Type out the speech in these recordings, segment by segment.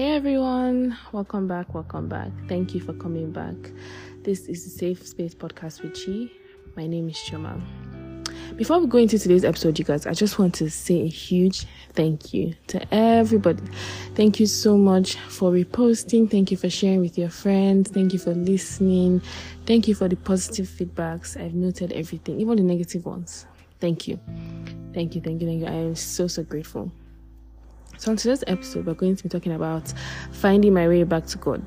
Hey everyone, welcome back, welcome back. Thank you for coming back. This is the Safe Space Podcast with Chi. My name is Chioma. Before we go into today's episode, you guys, I just want to say a huge thank you to everybody. Thank you so much for reposting. Thank you for sharing with your friends. Thank you for listening. Thank you for the positive feedbacks. I've noted everything, even the negative ones. Thank you. Thank you, thank you, thank you. I am so, so grateful. So, on today's episode, we're going to be talking about finding my way back to God.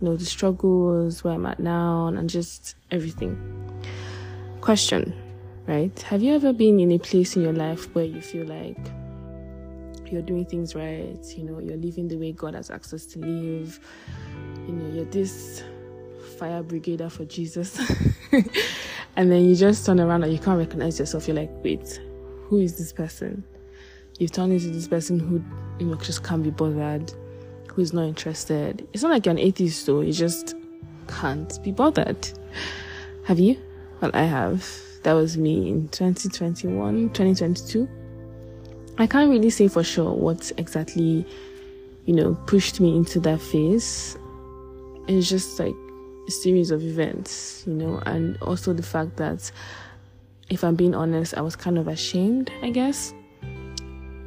You know, the struggles, where I'm at now, and just everything. Question, right? Have you ever been in a place in your life where you feel like you're doing things right? You know, you're living the way God has asked us to live. You know, you're this fire brigader for Jesus. and then you just turn around and you can't recognize yourself. You're like, wait, who is this person? You've turned into this person who you know just can't be bothered, who is not interested. It's not like you're an atheist though, you just can't be bothered. Have you? Well, I have. That was me in 2021, 2022. I can't really say for sure what exactly, you know, pushed me into that phase. It's just like a series of events, you know, and also the fact that if I'm being honest, I was kind of ashamed, I guess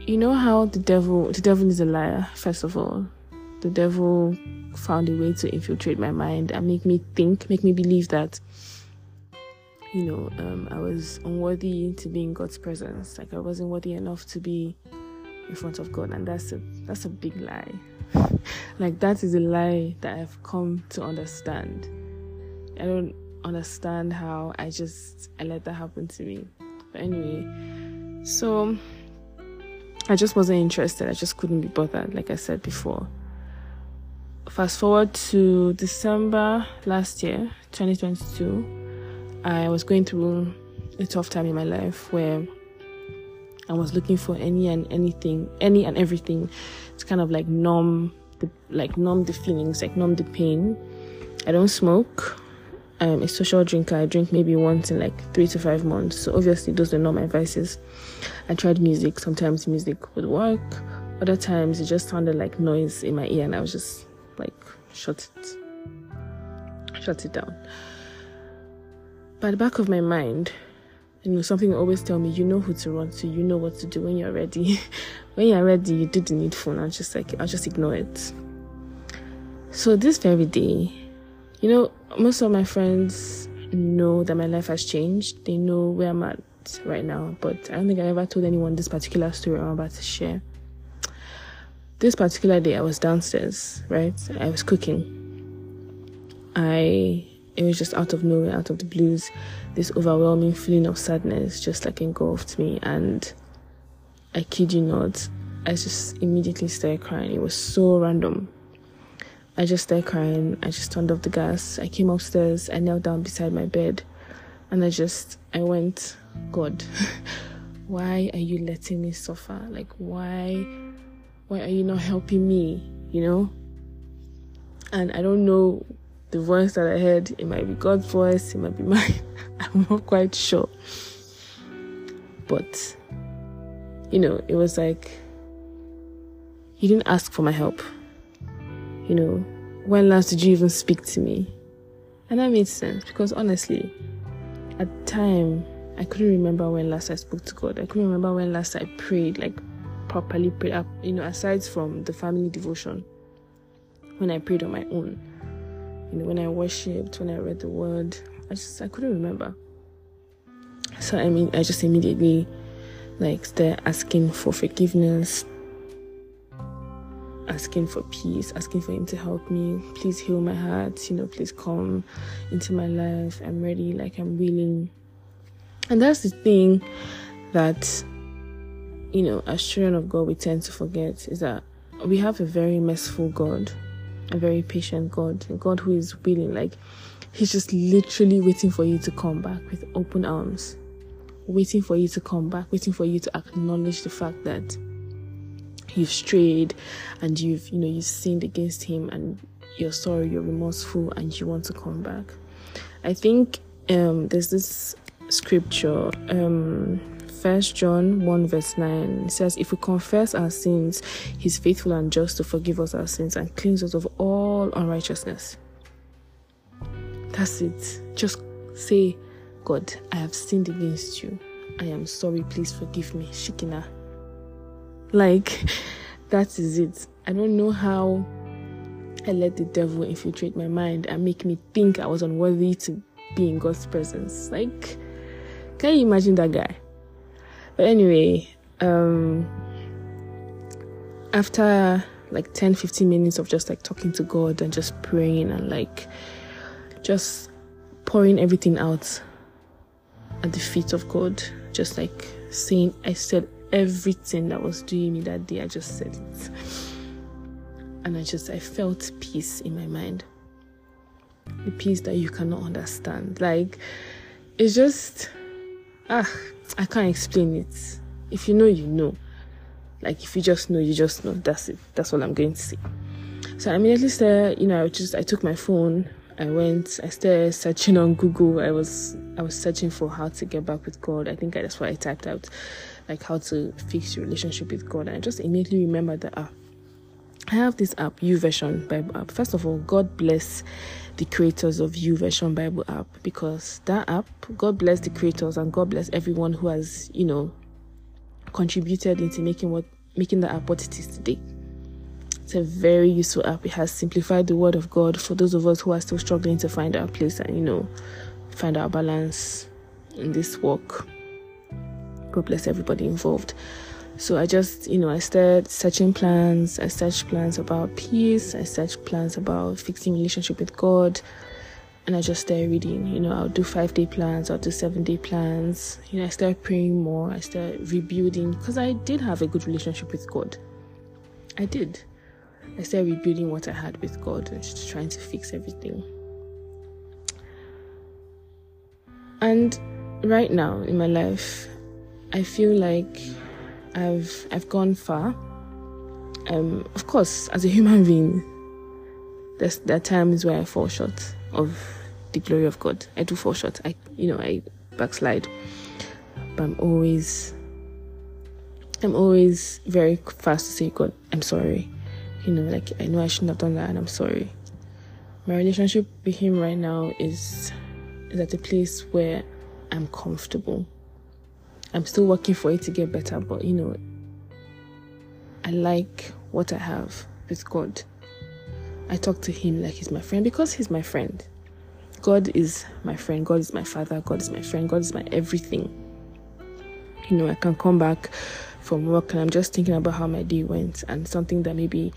you know how the devil the devil is a liar first of all. The devil found a way to infiltrate my mind and make me think make me believe that you know um, i was unworthy to be in god's presence. Like i wasn't worthy enough to be in front of god. And that's a that's a big lie. Like that is a lie that i've come to understand. I don't understand how i just i let that happen to me. But anyway so I just wasn't interested. I just couldn't be bothered, like I said before. Fast forward to December last year, 2022, I was going through a tough time in my life where I was looking for any and anything, any and everything to kind of like numb the like numb the feelings, like numb the pain. I don't smoke. I'm a social drinker. I drink maybe once in like three to five months. So obviously those are not my vices. I tried music. Sometimes music would work. Other times it just sounded like noise in my ear and I was just like shut it shut it down. By the back of my mind, you know, something always tell me, you know who to run to, you know what to do when you're ready. when you're ready, you do the needful and I'll just like I'll just ignore it. So this very day, you know, most of my friends know that my life has changed. They know where I'm at right now, but I don't think I ever told anyone this particular story I'm about to share. This particular day, I was downstairs, right? I was cooking. I, it was just out of nowhere, out of the blues, this overwhelming feeling of sadness just like engulfed me. And I kid you not, I just immediately started crying. It was so random. I just started crying. I just turned off the gas. I came upstairs. I knelt down beside my bed. And I just, I went, God, why are you letting me suffer? Like, why, why are you not helping me? You know? And I don't know the voice that I heard. It might be God's voice. It might be mine. I'm not quite sure. But, you know, it was like, He didn't ask for my help you know, when last did you even speak to me? And that made sense because honestly, at the time, I couldn't remember when last I spoke to God. I couldn't remember when last I prayed, like properly prayed up, you know, aside from the family devotion. When I prayed on my own. You know, when I worshipped, when I read the word. I just I couldn't remember. So I mean I just immediately like started asking for forgiveness, asking for peace, asking for Him to help me. Please heal my heart, you know, please come into my life. I'm ready, like I'm willing. And that's the thing that, you know, as children of God, we tend to forget is that we have a very merciful God, a very patient God, a God who is willing, like, He's just literally waiting for you to come back with open arms, waiting for you to come back, waiting for you to acknowledge the fact that you've strayed and you've you know you've sinned against him and you're sorry you're remorseful and you want to come back i think um, there's this scripture um, First John 1 verse 9. It says, If we confess our sins, he's faithful and just to forgive us our sins and cleanse us of all unrighteousness. That's it. Just say, God, I have sinned against you. I am sorry. Please forgive me. Shikina. Like, that is it. I don't know how I let the devil infiltrate my mind and make me think I was unworthy to be in God's presence. Like, can you imagine that guy? But anyway, um, after like 10 15 minutes of just like talking to God and just praying and like just pouring everything out at the feet of God, just like saying, I said everything that was doing me that day, I just said it. And I just, I felt peace in my mind. The peace that you cannot understand. Like, it's just, ah, I can't explain it. If you know, you know. Like, if you just know, you just know. That's it. That's all I'm going to say. So I immediately said, you know, I just, I took my phone, I went, I started searching on Google. I was I was searching for how to get back with God. I think that's why I typed out like how to fix your relationship with God. And I just immediately remembered that ah, I have this app, YouVersion Bible app. First of all, God bless the creators of U YouVersion Bible app because that app, God bless the creators and God bless everyone who has, you know, contributed into making what making the app what it is today. It's a very useful app. It has simplified the word of God for those of us who are still struggling to find our place and, you know, find our balance in this work. God bless everybody involved. So I just, you know, I started searching plans. I searched plans about peace. I searched plans about fixing relationship with God. And I just started reading. You know, I'll do five day plans. I'll do seven day plans. You know, I started praying more. I started rebuilding because I did have a good relationship with God. I did. I started rebuilding what I had with God and just trying to fix everything. And right now in my life, I feel like I've I've gone far. Um, of course, as a human being, there's there are times where I fall short of the glory of God. I do fall short. I you know I backslide, but I'm always I'm always very fast to say, God, I'm sorry you know, like I know I shouldn't have done that and I'm sorry. My relationship with him right now is is at a place where I'm comfortable. I'm still working for it to get better, but you know, I like what I have with God. I talk to him like he's my friend because he's my friend. God is my friend. God is my father. God is my friend. God is my everything. You know, I can come back from work and I'm just thinking about how my day went and something that maybe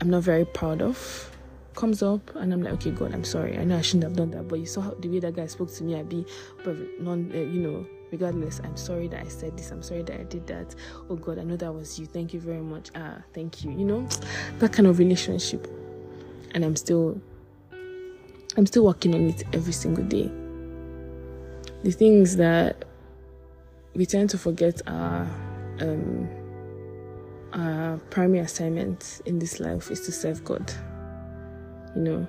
I'm not very proud of comes up and I'm like, okay, God, I'm sorry. I know I shouldn't have done that, but you saw how, the way that guy spoke to me. I'd be, but non, uh, you know, regardless, I'm sorry that I said this. I'm sorry that I did that. Oh God, I know that was you. Thank you very much. Ah, thank you. You know, that kind of relationship, and I'm still, I'm still working on it every single day. The things that we tend to forget are. Um, our primary assignment in this life is to serve God. You know,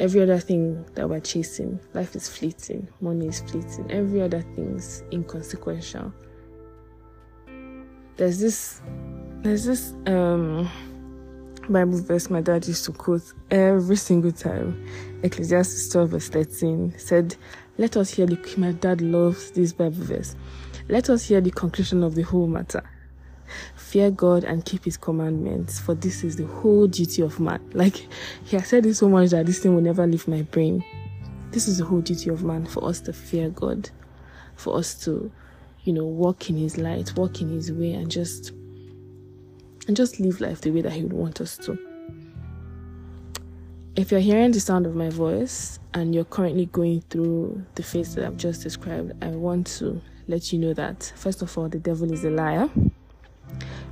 every other thing that we're chasing, life is fleeting, money is fleeting, every other thing's inconsequential. There's this, there's this um, Bible verse my dad used to quote every single time. Ecclesiastes 12 verse 13 said, "Let us hear the." My dad loves this Bible verse. Let us hear the conclusion of the whole matter. Fear God and keep his commandments, for this is the whole duty of man. Like he has said it so much that this thing will never leave my brain. This is the whole duty of man for us to fear God, for us to, you know, walk in his light, walk in his way and just and just live life the way that he would want us to. If you're hearing the sound of my voice and you're currently going through the phase that I've just described, I want to let you know that first of all, the devil is a liar.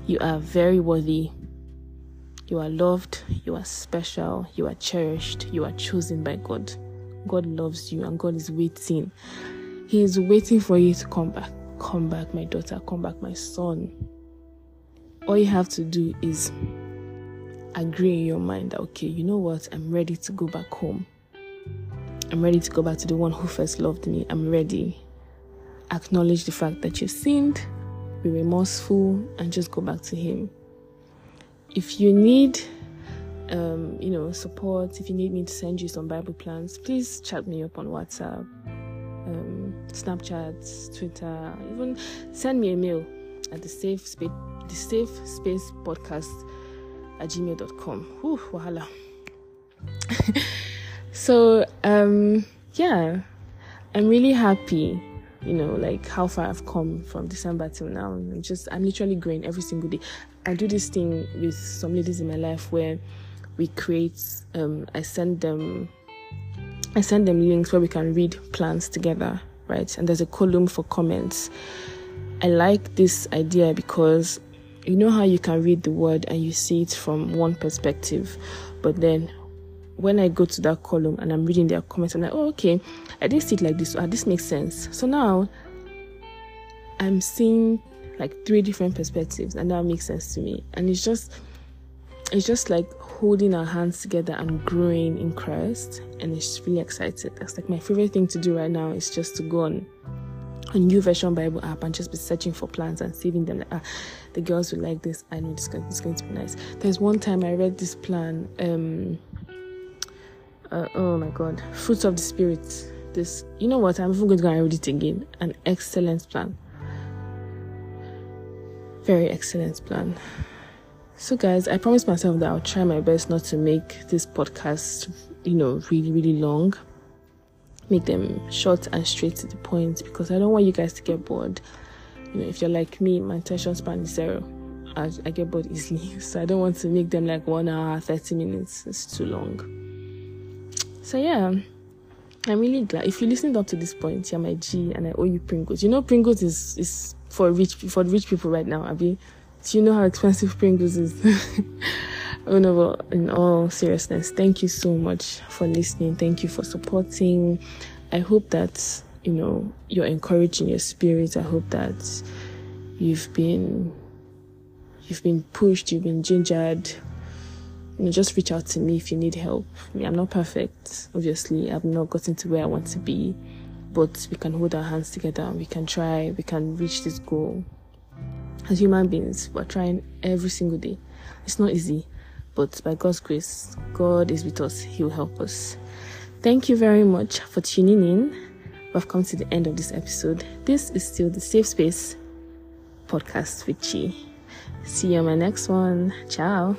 You are very worthy. You are loved. You are special. You are cherished. You are chosen by God. God loves you and God is waiting. He is waiting for you to come back. Come back, my daughter. Come back, my son. All you have to do is agree in your mind that, okay, you know what? I'm ready to go back home. I'm ready to go back to the one who first loved me. I'm ready. acknowledge the fact that you've sinned, be remorseful, and just go back to Him. If you need, um, you know, support, if you need me to send you some Bible plans, please chat me up on WhatsApp, um, Snapchat, Twitter, even send me a mail at the safe space, the safe space podcast at gmail.com. Whew, wahala. so, um, yeah, I'm really happy you know, like how far I've come from December till now. I'm just, I'm literally growing every single day. I do this thing with some ladies in my life where we create, um, I send them, I send them links where we can read plans together, right? And there's a column for comments. I like this idea because you know how you can read the word and you see it from one perspective, but then when I go to that column and I'm reading their comments, I'm like, oh, okay, I didn't see it like this. Ah, this makes sense. So now I'm seeing like three different perspectives, and that makes sense to me. And it's just, it's just like holding our hands together and growing in Christ, and it's really excited. That's like my favorite thing to do right now is just to go on a YouVersion Bible app and just be searching for plans and saving them. Like, ah, the girls will like this. I know this is going to be nice. There's one time I read this plan. Um, uh, oh my god, fruits of the spirit. This, you know what? I'm even going to read it again. An excellent plan. Very excellent plan. So, guys, I promised myself that I'll try my best not to make this podcast, you know, really, really long. Make them short and straight to the point because I don't want you guys to get bored. You know, if you're like me, my attention span is zero. I, I get bored easily, so I don't want to make them like one hour, 30 minutes. It's too long. So yeah, I'm really glad. If you listened up to this point, you're my G, and I owe you Pringles. You know, Pringles is is for rich for rich people right now. Abby, do you know how expensive Pringles is? oh no, in all seriousness, thank you so much for listening. Thank you for supporting. I hope that you know you're encouraging your spirit. I hope that you've been you've been pushed, you've been gingered you know, just reach out to me if you need help. I mean, I'm not perfect, obviously. I've not gotten to where I want to be, but we can hold our hands together. We can try. We can reach this goal. As human beings, we're trying every single day. It's not easy, but by God's grace, God is with us. He will help us. Thank you very much for tuning in. We've come to the end of this episode. This is still the Safe Space podcast with Chi. See you on my next one. Ciao.